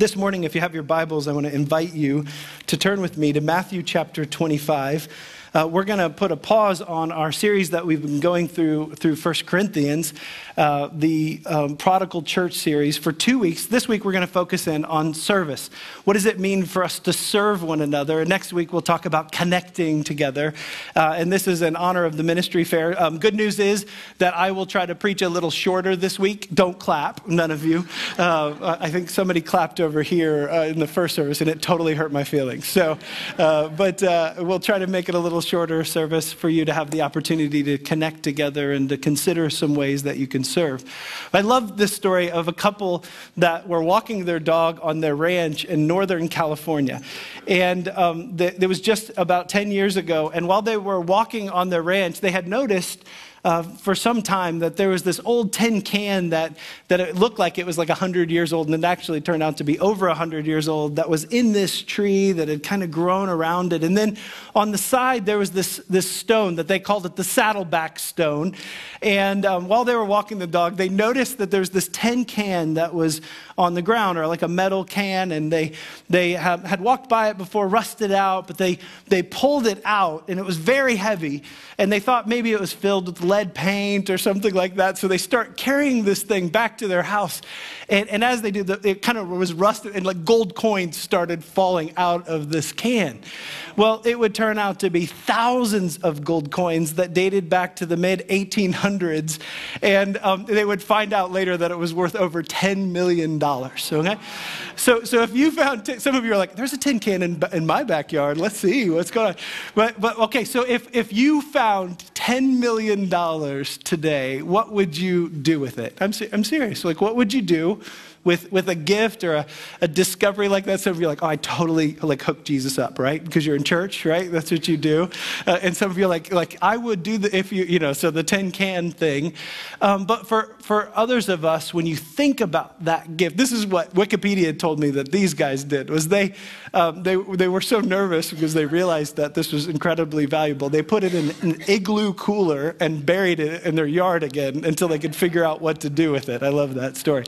This morning, if you have your Bibles, I want to invite you to turn with me to Matthew chapter 25 uh, we're going to put a pause on our series that we've been going through through 1 Corinthians, uh, the um, Prodigal Church series, for two weeks. This week, we're going to focus in on service. What does it mean for us to serve one another? next week, we'll talk about connecting together. Uh, and this is in honor of the ministry fair. Um, good news is that I will try to preach a little shorter this week. Don't clap, none of you. Uh, I think somebody clapped over here uh, in the first service, and it totally hurt my feelings. So, uh, but we'll try to make it a little little shorter service for you to have the opportunity to connect together and to consider some ways that you can serve. I love this story of a couple that were walking their dog on their ranch in Northern California. And um, it was just about 10 years ago. And while they were walking on their ranch, they had noticed uh, for some time that there was this old tin can that, that it looked like it was like 100 years old, and it actually turned out to be over 100 years old, that was in this tree that had kind of grown around it. And then on the side, there was this, this stone that they called it the saddleback stone. And um, while they were walking the dog, they noticed that there was this tin can that was on the ground, or like a metal can, and they, they have, had walked by it before, rusted out, but they, they pulled it out, and it was very heavy. And they thought maybe it was filled with lead paint or something like that. So they start carrying this thing back to their house. And, and as they did, it kind of was rusted, and like gold coins started falling out of this can. Well, it would turn out to be thousands of gold coins that dated back to the mid 1800s. And um, they would find out later that it was worth over $10 million. Okay? So, so if you found, t- some of you are like, there's a tin can in, in my backyard. Let's see what's going on. But, but okay, so if, if you found $10 million today, what would you do with it? I'm, I'm serious. Like, what would you do with, with a gift or a, a discovery like that, some of you are like, oh, I totally like hook Jesus up, right? Because you're in church, right? That's what you do. Uh, and some of you are like, like I would do the, if you, you know, so the 10 can thing. Um, but for, for others of us, when you think about that gift, this is what Wikipedia told me that these guys did, was they, um, they, they were so nervous because they realized that this was incredibly valuable. They put it in an igloo cooler and buried it in their yard again until they could figure out what to do with it. I love that story.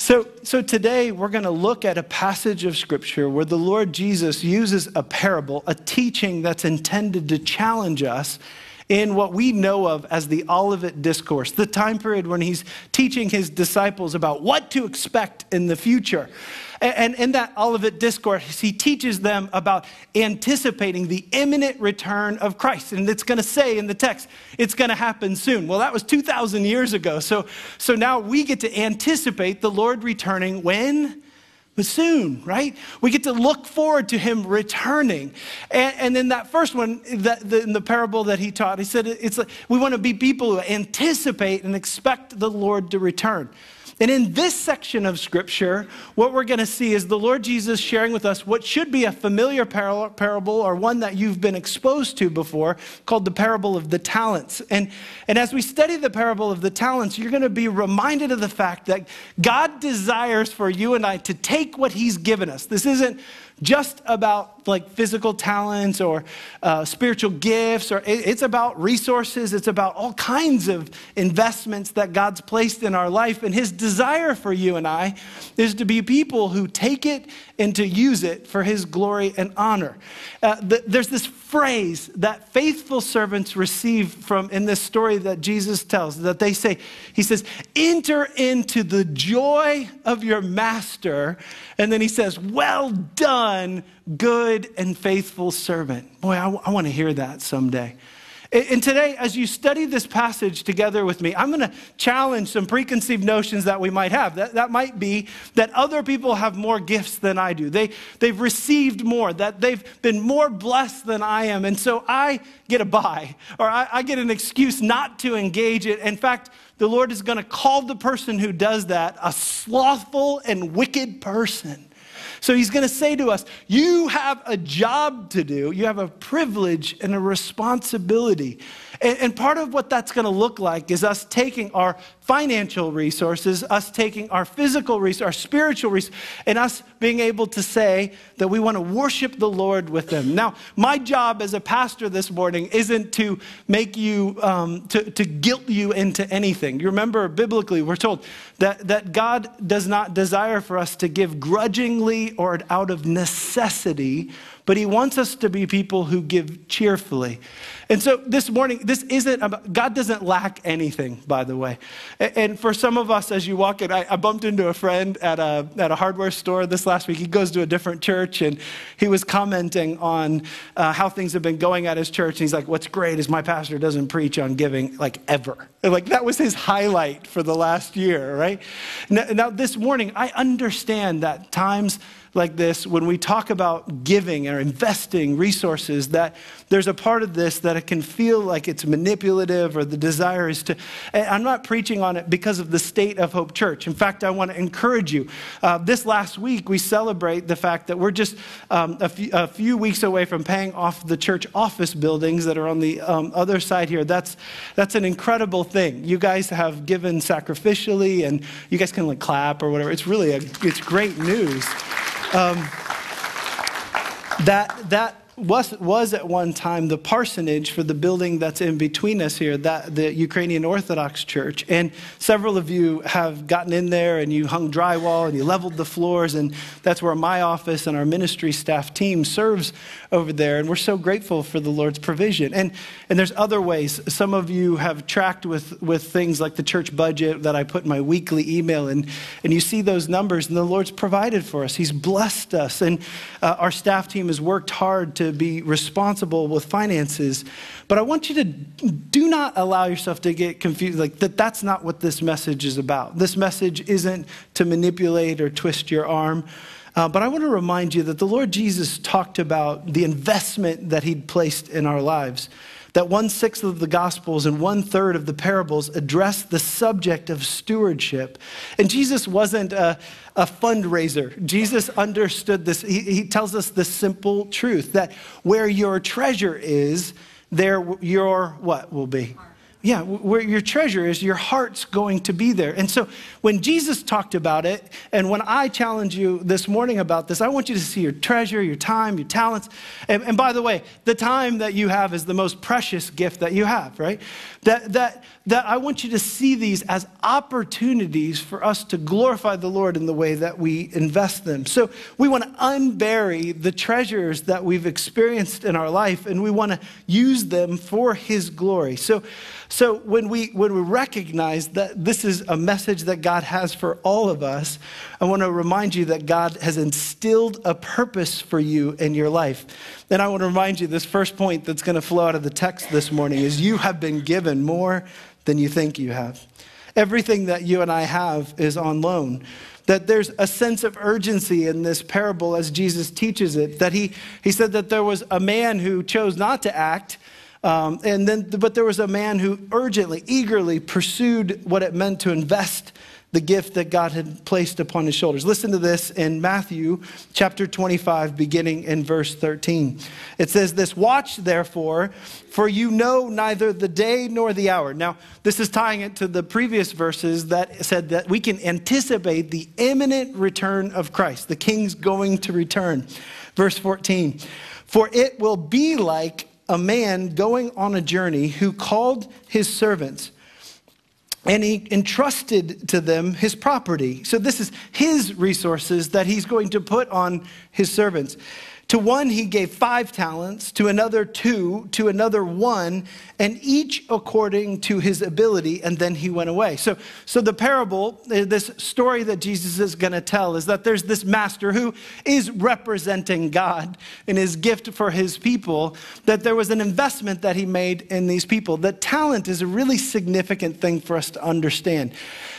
So, so today we're going to look at a passage of scripture where the Lord Jesus uses a parable, a teaching that's intended to challenge us in what we know of as the Olivet Discourse, the time period when he's teaching his disciples about what to expect in the future. And in that Olivet Discourse, he teaches them about anticipating the imminent return of Christ. And it's going to say in the text, it's going to happen soon. Well, that was 2,000 years ago. So, so now we get to anticipate the Lord returning when? But soon, right? We get to look forward to him returning. And, and that first one, the, in the parable that he taught, he said it's like we want to be people who anticipate and expect the Lord to return. And in this section of scripture, what we're going to see is the Lord Jesus sharing with us what should be a familiar parable or one that you've been exposed to before called the parable of the talents. And, and as we study the parable of the talents, you're going to be reminded of the fact that God desires for you and I to take what He's given us. This isn't just about like physical talents or uh, spiritual gifts or it, it's about resources. It's about all kinds of investments that god's placed in our life. And his desire for you and i is to be people who take it and to use it for his glory and honor. Uh, the, there's this phrase that faithful servants receive from in this story that jesus tells that they say he says enter into the joy of your master and then he says well done good and faithful servant. Boy, I, I want to hear that someday. And today, as you study this passage together with me, I'm going to challenge some preconceived notions that we might have. That, that might be that other people have more gifts than I do. They, they've received more, that they've been more blessed than I am. And so I get a buy, or I, I get an excuse not to engage it. In fact, the Lord is going to call the person who does that a slothful and wicked person. So he's going to say to us, You have a job to do, you have a privilege and a responsibility. And, and part of what that's going to look like is us taking our financial resources, us taking our physical resources, our spiritual resources, and us being able to say that we want to worship the Lord with them. Now, my job as a pastor this morning isn't to make you, um, to, to guilt you into anything. You remember, biblically, we're told that, that God does not desire for us to give grudgingly or out of necessity but he wants us to be people who give cheerfully. And so this morning, this isn't about, God doesn't lack anything, by the way. And for some of us, as you walk in, I, I bumped into a friend at a, at a hardware store this last week. He goes to a different church, and he was commenting on uh, how things have been going at his church. And he's like, What's great is my pastor doesn't preach on giving like ever. And like that was his highlight for the last year, right? Now, now this morning, I understand that times like this, when we talk about giving or investing resources, that there's a part of this that it can feel like it's manipulative or the desire is to. I'm not preaching on it because of the state of Hope Church. In fact, I want to encourage you. Uh, this last week, we celebrate the fact that we're just um, a, few, a, few, weeks away from paying off the church office buildings that are on the um, other side here. That's, that's an incredible thing. You guys have given sacrificially, and you guys can like clap or whatever. It's really a, it's great news. Um, that, that was, was at one time the parsonage for the building that's in between us here, that, the Ukrainian Orthodox Church. And several of you have gotten in there and you hung drywall and you leveled the floors, and that's where my office and our ministry staff team serves over there. And we're so grateful for the Lord's provision. And, and there's other ways. Some of you have tracked with, with things like the church budget that I put in my weekly email, and, and you see those numbers, and the Lord's provided for us. He's blessed us. And uh, our staff team has worked hard to be responsible with finances. But I want you to do not allow yourself to get confused. Like that, that's not what this message is about. This message isn't to manipulate or twist your arm. Uh, but I want to remind you that the Lord Jesus talked about the investment that He'd placed in our lives. That one sixth of the Gospels and one third of the parables address the subject of stewardship. And Jesus wasn't a, a fundraiser. Jesus understood this. He, he tells us the simple truth that where your treasure is, there your what will be? Yeah, where your treasure is, your heart's going to be there. And so when Jesus talked about it, and when I challenge you this morning about this, I want you to see your treasure, your time, your talents. And, and by the way, the time that you have is the most precious gift that you have, right? That, that, that I want you to see these as opportunities for us to glorify the Lord in the way that we invest them. So we want to unbury the treasures that we've experienced in our life, and we want to use them for His glory. So so when we, when we recognize that this is a message that God has for all of us, I want to remind you that God has instilled a purpose for you in your life. And I want to remind you this first point that's going to flow out of the text this morning is you have been given more than you think you have. Everything that you and I have is on loan that there's a sense of urgency in this parable as Jesus teaches it. That he, he said that there was a man who chose not to act, um, and then, but there was a man who urgently, eagerly pursued what it meant to invest the gift that God had placed upon his shoulders. Listen to this in Matthew chapter 25, beginning in verse 13. It says this Watch therefore, for you know neither the day nor the hour. Now, this is tying it to the previous verses that said that we can anticipate the imminent return of Christ. The king's going to return. Verse 14 For it will be like a man going on a journey who called his servants and he entrusted to them his property. So, this is his resources that he's going to put on his servants. To one he gave five talents, to another two, to another one, and each according to his ability, and then he went away. So, so the parable, uh, this story that Jesus is going to tell, is that there's this master who is representing God in his gift for his people, that there was an investment that he made in these people. That talent is a really significant thing for us to understand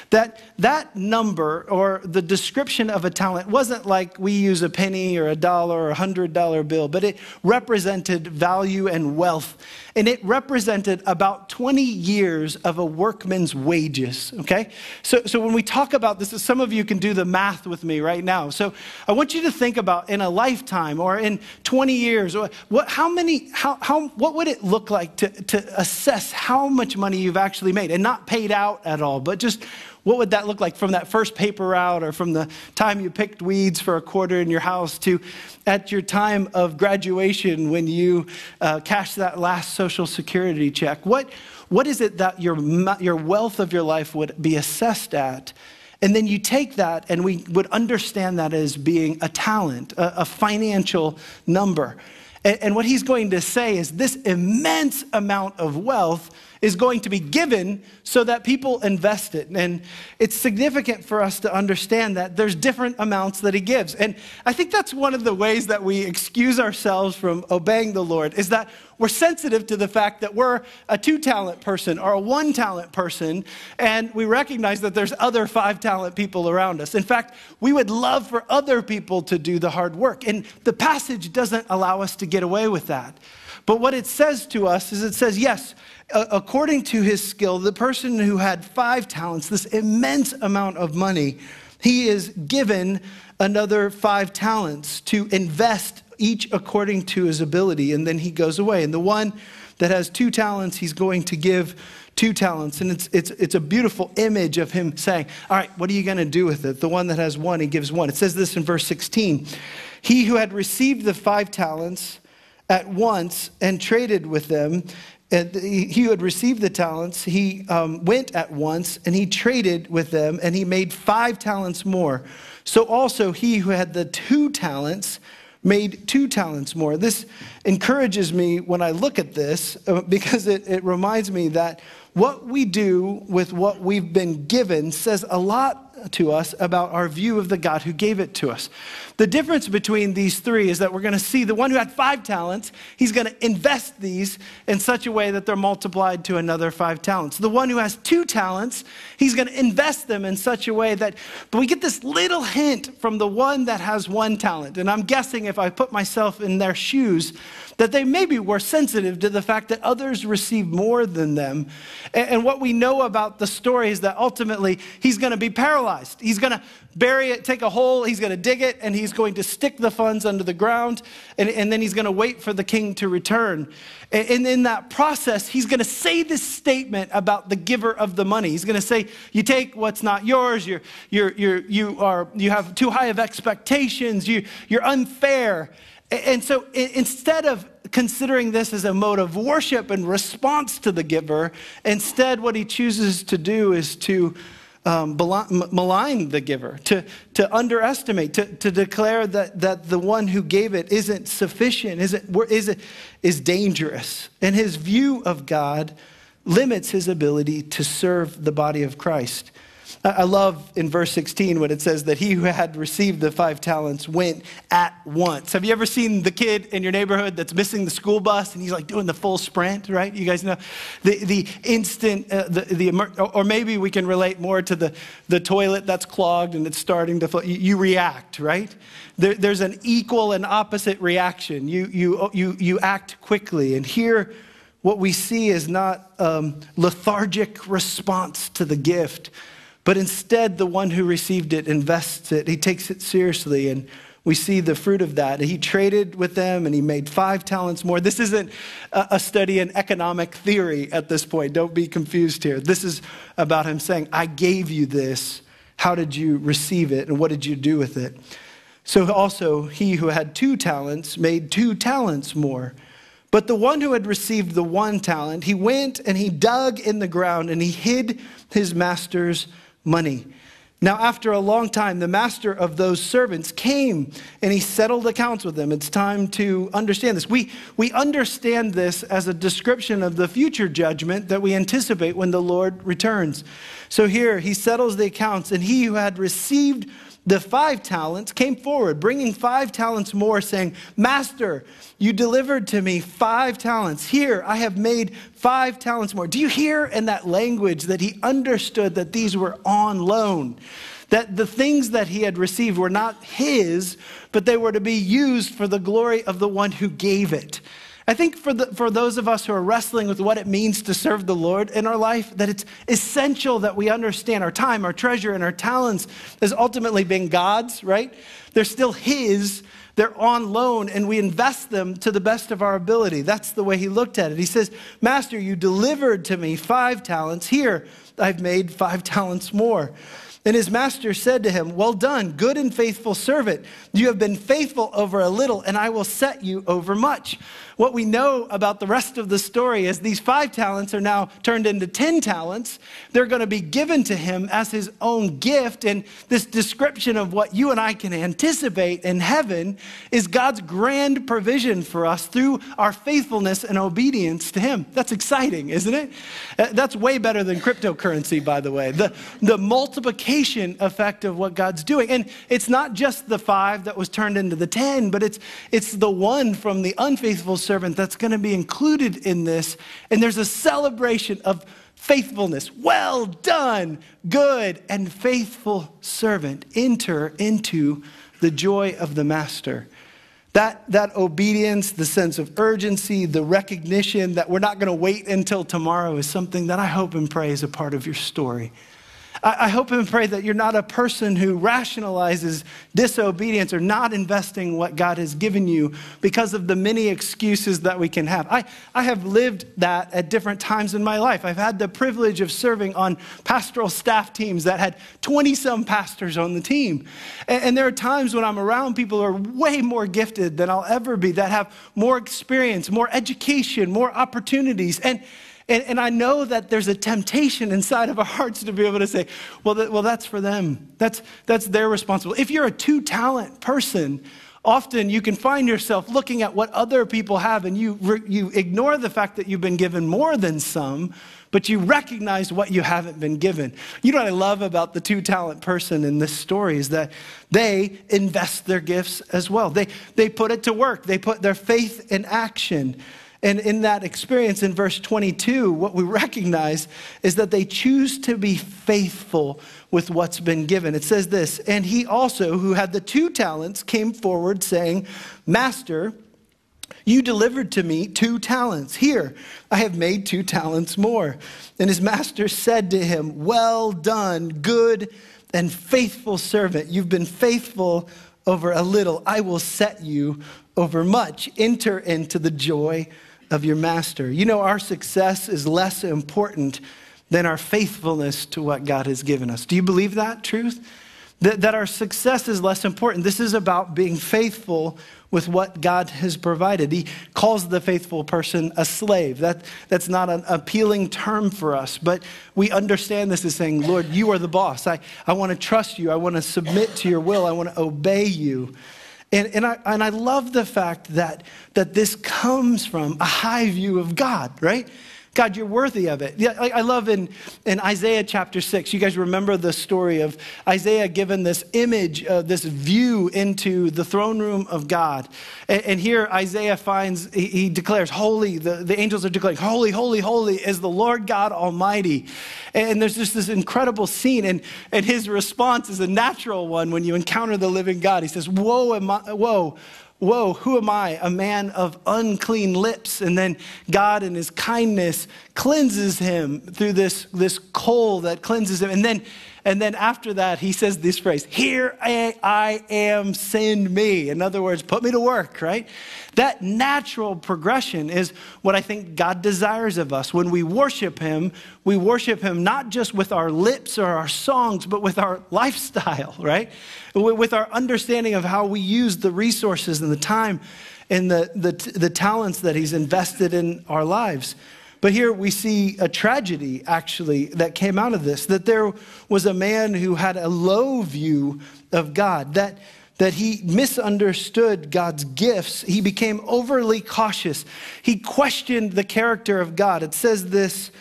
that that number or the description of a talent wasn't like we use a penny or a dollar or a hundred dollar bill, but it represented value and wealth. And it represented about 20 years of a workman's wages, okay? So, so when we talk about this, some of you can do the math with me right now. So I want you to think about in a lifetime or in 20 years, what, how many, how, how, what would it look like to, to assess how much money you've actually made and not paid out at all, but just what would that look like from that first paper route or from the time you picked weeds for a quarter in your house to at your time of graduation when you uh, cashed that last Social Security check? What, what is it that your, your wealth of your life would be assessed at? And then you take that, and we would understand that as being a talent, a, a financial number. And, and what he's going to say is this immense amount of wealth is going to be given so that people invest it. And it's significant for us to understand that there's different amounts that he gives. And I think that's one of the ways that we excuse ourselves from obeying the Lord is that we're sensitive to the fact that we're a two talent person or a one talent person, and we recognize that there's other five talent people around us. In fact, we would love for other people to do the hard work. And the passage doesn't allow us to get away with that. But what it says to us is it says, yes, according to his skill, the person who had five talents, this immense amount of money, he is given another five talents to invest each according to his ability, and then he goes away. And the one that has two talents, he's going to give two talents. And it's, it's, it's a beautiful image of him saying, All right, what are you going to do with it? The one that has one, he gives one. It says this in verse 16 He who had received the five talents, at once and traded with them. And he who had received the talents, he um, went at once and he traded with them, and he made five talents more. So also he who had the two talents made two talents more. This encourages me when I look at this uh, because it, it reminds me that what we do with what we've been given says a lot to us about our view of the God who gave it to us. The difference between these three is that we're going to see the one who had five talents, he's going to invest these in such a way that they're multiplied to another five talents. The one who has two talents, he's going to invest them in such a way that, we get this little hint from the one that has one talent. And I'm guessing if I put myself in their shoes, that they maybe were sensitive to the fact that others received more than them. And, what we know about the story is that ultimately he's going to be paralyzed. He's going to bury it, take a hole, he's going to dig it, and he's going to stick the funds under the ground, and, and then he's going to wait for the king to return. And, and in that process, he's going to say this statement about the giver of the money. He's going to say, You take what's not yours, you're, you're, you're, you, are, you have too high of expectations, you, you're unfair. And so instead of considering this as a mode of worship and response to the giver, instead, what he chooses to do is to um, malign the giver, to, to underestimate, to, to declare that, that the one who gave it isn't sufficient, isn't, is, is dangerous. And his view of God limits his ability to serve the body of Christ. I love in verse 16 when it says that he who had received the five talents went at once. Have you ever seen the kid in your neighborhood that's missing the school bus and he's like doing the full sprint, right? You guys know the, the instant, uh, the, the, or maybe we can relate more to the, the toilet that's clogged and it's starting to flow. You, you react, right? There, there's an equal and opposite reaction. You, you, you, you act quickly. And here, what we see is not um, lethargic response to the gift but instead, the one who received it invests it. He takes it seriously. And we see the fruit of that. He traded with them and he made five talents more. This isn't a study in economic theory at this point. Don't be confused here. This is about him saying, I gave you this. How did you receive it? And what did you do with it? So also, he who had two talents made two talents more. But the one who had received the one talent, he went and he dug in the ground and he hid his master's money. Now, after a long time, the master of those servants came and he settled accounts with them. It's time to understand this. We, we understand this as a description of the future judgment that we anticipate when the Lord returns. So here, he settles the accounts, and he who had received the five talents came forward, bringing five talents more, saying, Master, you delivered to me five talents. Here, I have made five talents more. Do you hear in that language that he understood that these were on loan? That the things that he had received were not his, but they were to be used for the glory of the one who gave it. I think for, the, for those of us who are wrestling with what it means to serve the Lord in our life, that it's essential that we understand our time, our treasure, and our talents as ultimately being God's, right? They're still His, they're on loan, and we invest them to the best of our ability. That's the way He looked at it. He says, Master, you delivered to me five talents. Here, I've made five talents more. And his master said to him, Well done, good and faithful servant. You have been faithful over a little, and I will set you over much. What we know about the rest of the story is these five talents are now turned into 10 talents. They're going to be given to him as his own gift. And this description of what you and I can anticipate in heaven is God's grand provision for us through our faithfulness and obedience to him. That's exciting, isn't it? That's way better than cryptocurrency, by the way. The, the multiplication effect of what God's doing. And it's not just the five that was turned into the 10, but it's, it's the one from the unfaithful servant that's going to be included in this. And there's a celebration of faithfulness. Well done, good and faithful servant. Enter into the joy of the master. That, that obedience, the sense of urgency, the recognition that we're not going to wait until tomorrow is something that I hope and pray is a part of your story. I hope and pray that you're not a person who rationalizes disobedience or not investing what God has given you because of the many excuses that we can have. I, I have lived that at different times in my life. I've had the privilege of serving on pastoral staff teams that had 20 some pastors on the team. And, and there are times when I'm around people who are way more gifted than I'll ever be, that have more experience, more education, more opportunities. And and, and I know that there's a temptation inside of our hearts to be able to say, well, well that's for them. That's, that's their responsibility. If you're a two talent person, often you can find yourself looking at what other people have and you, you ignore the fact that you've been given more than some, but you recognize what you haven't been given. You know what I love about the two talent person in this story is that they invest their gifts as well. They, they put it to work, they put their faith in action. And in that experience in verse 22, what we recognize is that they choose to be faithful with what's been given. It says this, and he also, who had the two talents, came forward saying, Master, you delivered to me two talents. Here, I have made two talents more. And his master said to him, Well done, good and faithful servant. You've been faithful over a little. I will set you over much. Enter into the joy of your master. You know, our success is less important than our faithfulness to what God has given us. Do you believe that truth? That, that our success is less important. This is about being faithful with what God has provided. He calls the faithful person a slave. That, that's not an appealing term for us, but we understand this as saying, Lord, you are the boss. I, I want to trust you. I want to submit to your will. I want to obey you. And, and, I, and I love the fact that, that this comes from a high view of God, right? God, you're worthy of it. Yeah, I, love in, in Isaiah chapter 6, you guys remember the story of Isaiah given this image, uh, this view into the throne room of God. And, and here Isaiah finds, he, he, declares, Holy, the, the angels are declaring, Holy, holy, holy is the Lord God Almighty. And there's just this incredible scene. And, and his response is a natural one when you encounter the living God. He says, Woe, am I, woe Whoa, who am I? A man of unclean lips. And then God, in his kindness, cleanses him through this, this coal that cleanses him. And then and then after that, he says this phrase, Here I am, send me. In other words, put me to work, right? That natural progression is what I think God desires of us. When we worship him, we worship him not just with our lips or our songs, but with our lifestyle, right? With our understanding of how we use the resources and the time and the, the, the talents that he's invested in our lives. But here we see a tragedy, actually, that came out of this that there was a man who had a low view of God, that, that he misunderstood God's gifts. He became overly cautious. He questioned the character of God. It says this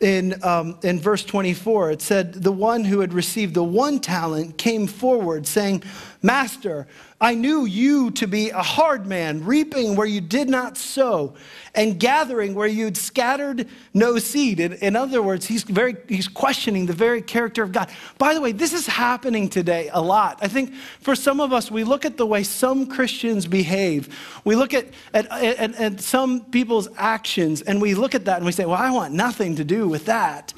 in, um, in verse 24. It said, The one who had received the one talent came forward, saying, Master, I knew you to be a hard man, reaping where you did not sow, and gathering where you'd scattered no seed. In, in, other words, he's, very, he's questioning the very character of God. By the way, this is happening today a lot. I think for some of us, we look at the way some Christians behave, we look at, at, at, at some people's actions, and we look at that and we say, Well, I want nothing to do with that.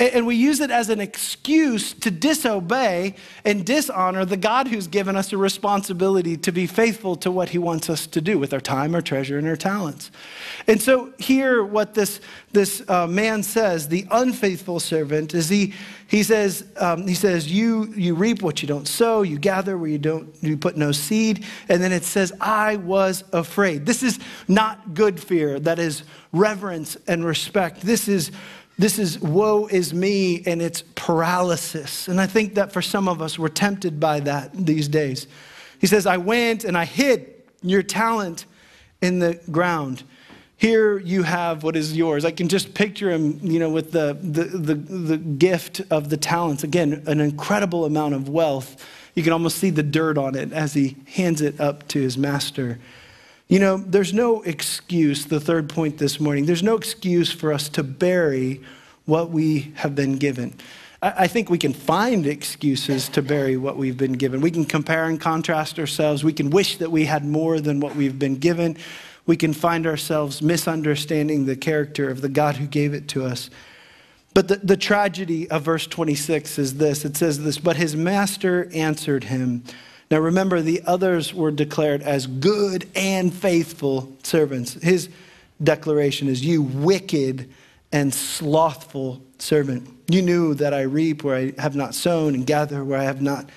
And we use it as an excuse to disobey and dishonor the God who's given us a responsibility to be faithful to what he wants us to do with our time, our treasure, and our talents. And so, here, what this, this uh, man says, the unfaithful servant, is he, he says, um, he says you, you reap what you don't sow, you gather where you, don't, you put no seed. And then it says, I was afraid. This is not good fear, that is reverence and respect. This is this is woe is me and it's paralysis. And I think that for some of us, we're tempted by that these days. He says, I went and I hid your talent in the ground. Here you have what is yours. I can just picture him, you know, with the, the, the, the gift of the talents. Again, an incredible amount of wealth. You can almost see the dirt on it as he hands it up to his master. You know, there's no excuse, the third point this morning, there's no excuse for us to bury what we have been given. I think we can find excuses to bury what we've been given. We can compare and contrast ourselves. We can wish that we had more than what we've been given. We can find ourselves misunderstanding the character of the God who gave it to us. But the, the tragedy of verse 26 is this it says this, but his master answered him. Now remember, the others were declared as good and faithful servants. His declaration is, You wicked and slothful servant. You knew that I reap where I have not sown and gather where I have not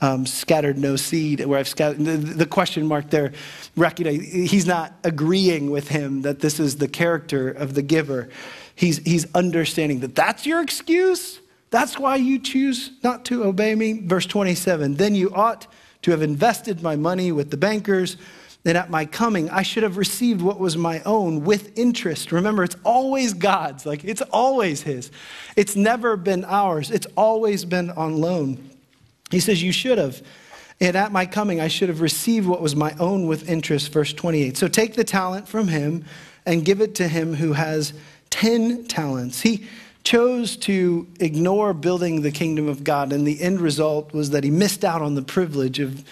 um, scattered no seed, where I've scattered. The, the question mark there, he's not agreeing with him that this is the character of the giver. He's, he's understanding that that's your excuse. That's why you choose not to obey me. Verse 27 Then you ought to have invested my money with the bankers, then at my coming I should have received what was my own with interest. Remember, it's always God's, like it's always His. It's never been ours, it's always been on loan. He says, You should have. And at my coming, I should have received what was my own with interest. Verse 28. So take the talent from him and give it to him who has 10 talents. He chose to ignore building the kingdom of God, and the end result was that he missed out on the privilege of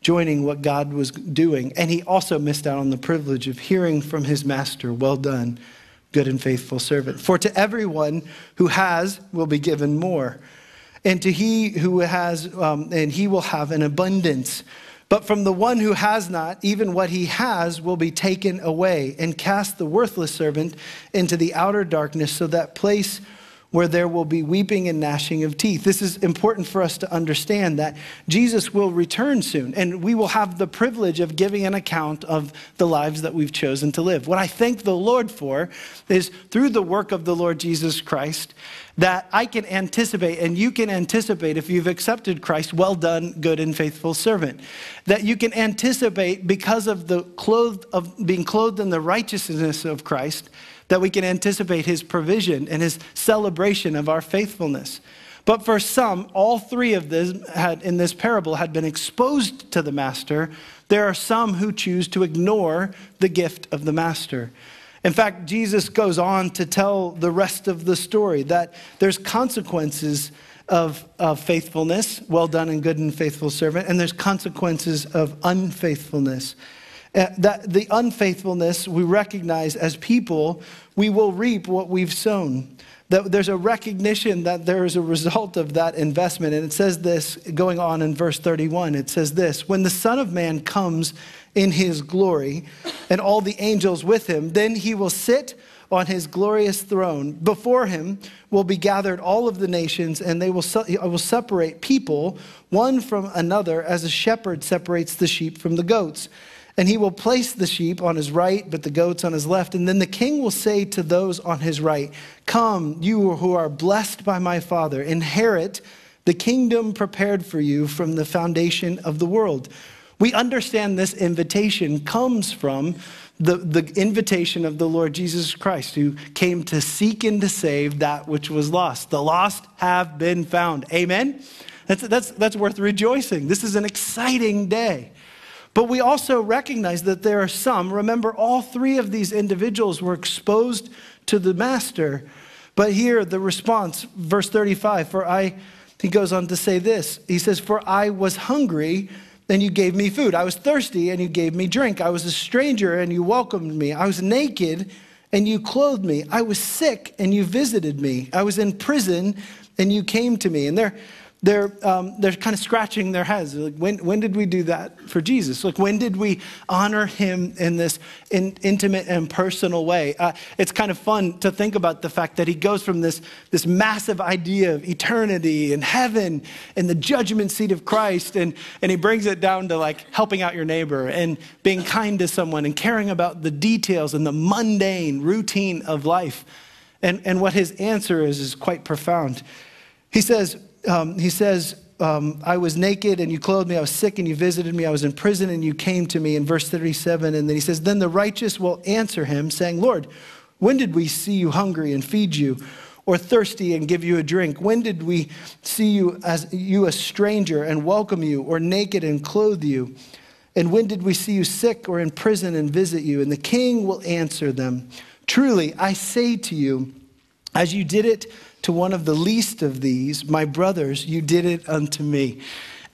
joining what God was doing. And he also missed out on the privilege of hearing from his master, Well done, good and faithful servant. For to everyone who has will be given more, and to he who has, um, and he will have an abundance. But from the one who has not, even what he has will be taken away, and cast the worthless servant into the outer darkness, so that place where there will be weeping and gnashing of teeth. This is important for us to understand that Jesus will return soon, and we will have the privilege of giving an account of the lives that we've chosen to live. What I thank the Lord for is through the work of the Lord Jesus Christ that I can anticipate, and you can anticipate if you've accepted Christ, well done, good and faithful servant. That you can anticipate because of the clothed of being clothed in the righteousness of Christ that we can anticipate his provision and his celebration of our faithfulness. But for some, all three of them had, in this parable had been exposed to the master. There are some who choose to ignore the gift of the master. In fact, Jesus goes on to tell the rest of the story that there's consequences of, of faithfulness, well done and good and faithful servant, and there's consequences of unfaithfulness. Uh, that the unfaithfulness we recognize as people, we will reap what we've sown. That there's a recognition that there is a result of that investment. And it says this going on in verse 31. It says this When the Son of Man comes in his glory and all the angels with him, then he will sit on his glorious throne. Before him will be gathered all of the nations, and they will, will separate people one from another as a shepherd separates the sheep from the goats. And he will place the sheep on his right, but the goats on his left. And then the king will say to those on his right, Come, you who are blessed by my Father, inherit the kingdom prepared for you from the foundation of the world. We understand this invitation comes from the, the invitation of the Lord Jesus Christ, who came to seek and to save that which was lost. The lost have been found. Amen? That's, that's, that's worth rejoicing. This is an exciting day. But we also recognize that there are some, remember, all three of these individuals were exposed to the master. But here, the response, verse 35, for I, he goes on to say this. He says, For I was hungry and you gave me food. I was thirsty and you gave me drink. I was a stranger and you welcomed me. I was naked and you clothed me. I was sick and you visited me. I was in prison and you came to me. And there, they're, um, they're kind of scratching their heads. Like, when, when did we do that for Jesus? Like, when did we honor him in this in, intimate and personal way? Uh, it's kind of fun to think about the fact that he goes from this, this massive idea of eternity and heaven and the judgment seat of Christ, and, and he brings it down to like helping out your neighbor and being kind to someone and caring about the details and the mundane routine of life. And, and what his answer is is quite profound. He says, um, he says, um, I was naked and you clothed me. I was sick and you visited me. I was in prison and you came to me in verse 37. And then he says, Then the righteous will answer him, saying, Lord, when did we see you hungry and feed you, or thirsty and give you a drink? When did we see you as you a stranger and welcome you, or naked and clothe you? And when did we see you sick or in prison and visit you? And the king will answer them, Truly, I say to you, as you did it to one of the least of these, my brothers, you did it unto me.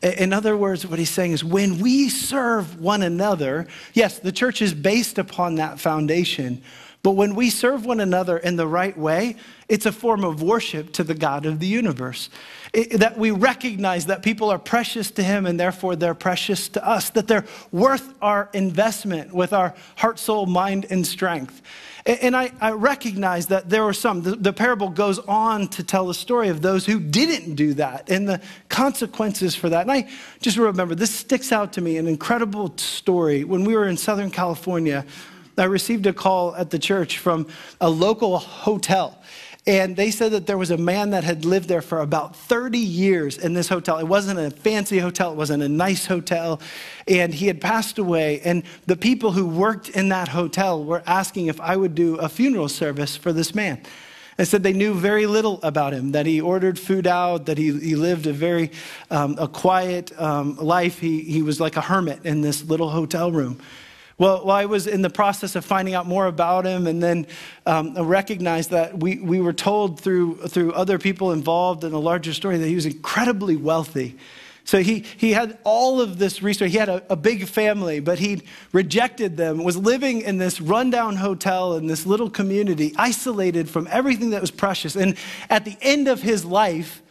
In other words, what he's saying is when we serve one another, yes, the church is based upon that foundation, but when we serve one another in the right way, it's a form of worship to the God of the universe. It, that we recognize that people are precious to Him and therefore they're precious to us, that they're worth our investment with our heart, soul, mind, and strength. And I, I recognize that there were some. The, the, parable goes on to tell the story of those who didn't do that and the consequences for that. And I just remember this sticks out to me an incredible story. When we were in Southern California, I received a call at the church from a local hotel. And they said that there was a man that had lived there for about 30 years in this hotel. It wasn't a fancy hotel, it wasn't a nice hotel. And he had passed away. And the people who worked in that hotel were asking if I would do a funeral service for this man. And said they knew very little about him, that he ordered food out, that he, he lived a very um, a quiet um, life. He, he was like a hermit in this little hotel room. Well, I was in the process of finding out more about him and then um, recognized that we, we were told through, through other people involved in the larger story that he was incredibly wealthy. So he, he had all of this resource. He had a, a big family, but he rejected them, was living in this rundown hotel in this little community, isolated from everything that was precious. And at the end of his life,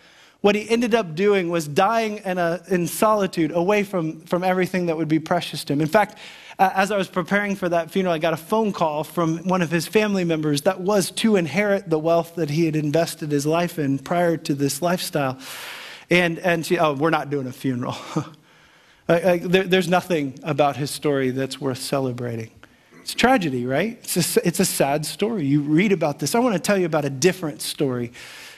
what he ended up doing was dying in, a, in solitude, away from, from everything that would be precious to him. In fact, uh, as I was preparing for that funeral, I got a phone call from one of his family members that was to inherit the wealth that he had invested his life in prior to this lifestyle. And, and she, oh, we're not doing a funeral. there, there's nothing about his story that's worth celebrating. It's tragedy, right? It's a, it's a sad story. You read about this. I want to tell you about a different story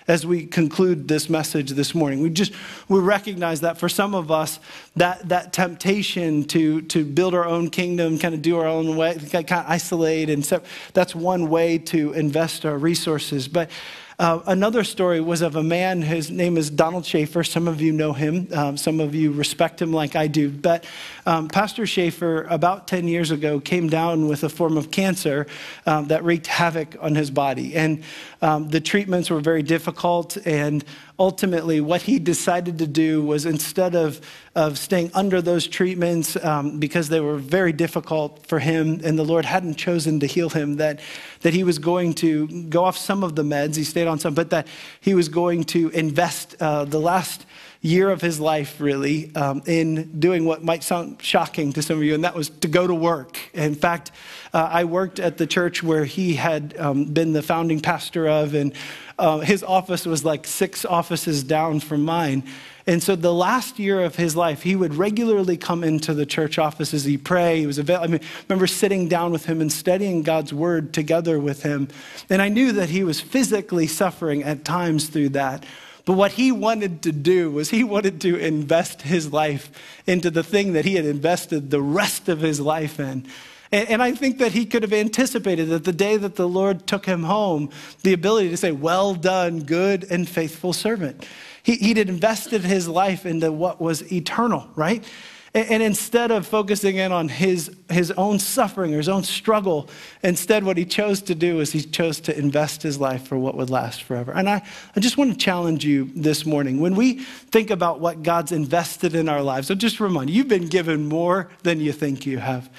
as we conclude this message this morning. We just we recognize that for some of us, that that temptation to to build our own kingdom, kind of do our own way, kind of isolate, and so that's one way to invest our resources. But uh, another story was of a man, his name is Donald Schaefer. Some of you know him, um, some of you respect him like I do. But um, Pastor Schaefer, about 10 years ago, came down with a form of cancer um, that wreaked havoc on his body. And um, the treatments were very difficult. And ultimately, what he decided to do was instead of, of staying under those treatments, um, because they were very difficult for him and the Lord hadn't chosen to heal him, that, that he was going to go off some of the meds. He stayed on some, but that he was going to invest uh, the last year of his life, really, um, in doing what might sound shocking to some of you, and that was to go to work. In fact, uh, I worked at the church where he had um, been the founding pastor of, and uh, his office was like six offices down from mine. And so the last year of his life, he would regularly come into the church offices. He pray. He was available. I mean, I remember sitting down with him and studying God's word together with him. And I knew that he was physically suffering at times through that. But what he wanted to do was he wanted to invest his life into the thing that he had invested the rest of his life in. And, and, I think that he could have anticipated that the day that the Lord took him home, the ability to say, Well done, good and faithful servant. He, he'd invested his life into what was eternal, right? And instead of focusing in on his, his own suffering or his own struggle, instead, what he chose to do is he chose to invest his life for what would last forever. And I, I just want to challenge you this morning. When we think about what God's invested in our lives, so just remind you, you've been given more than you think you have.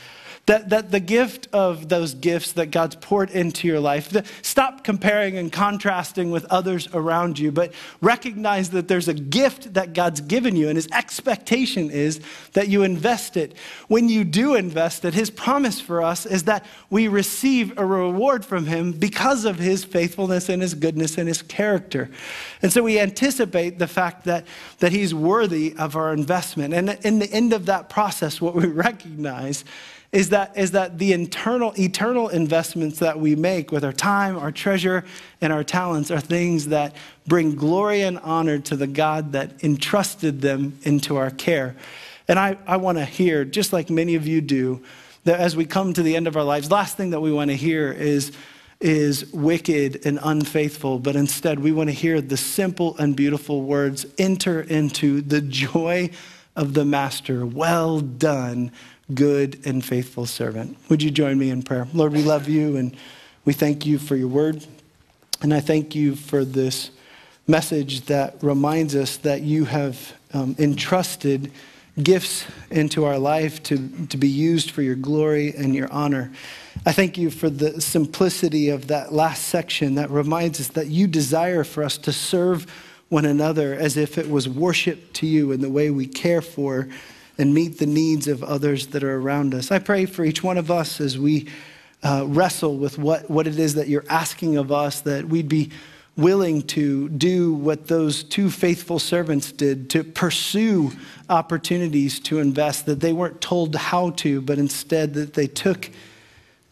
That, that the gift of those gifts that God's poured into your life, the, stop comparing and contrasting with others around you, but recognize that there's a gift that God's given you, and His expectation is that you invest it. When you do invest it, His promise for us is that we receive a reward from Him because of His faithfulness and His goodness and His character. And so we anticipate the fact that, that He's worthy of our investment. And in the end of that process, what we recognize is that, is that the internal, eternal investments that we make with our time, our treasure, and our talents are things that bring glory and honor to the God that entrusted them into our care. And I, I want to hear, just like many of you do, that as we come to the end of our lives, last thing that we want to hear is, is wicked and unfaithful, but instead we want to hear the simple and beautiful words enter into the joy of the Master. Well done, good and faithful servant. Would you join me in prayer? Lord, we love you and we thank you for your word. And I thank you for this message that reminds us that you have um, entrusted gifts into our life to, to be used for your glory and your honor. I thank you for the simplicity of that last section that reminds us that you desire for us to serve one another as if it was worship to you in the way we care for and meet the needs of others that are around us. I pray for each one of us as we uh, wrestle with what, what it is that you're asking of us, that we'd be willing to do what those two faithful servants did to pursue opportunities to invest, that they weren't told how to, but instead that they took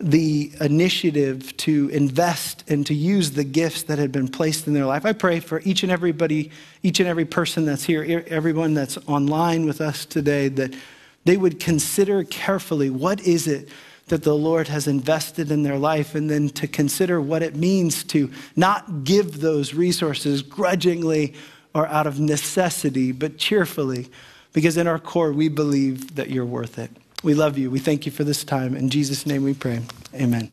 the initiative to invest and to use the gifts that had been placed in their life. I pray for each and everybody, each and every person that's here, everyone that's online with us today, that they would consider carefully what is it that the Lord has invested in their life, and then to consider what it means to not give those resources grudgingly or out of necessity, but cheerfully, because in our core we believe that you're worth it. We love you. We thank you for this time. In Jesus' name we pray. Amen.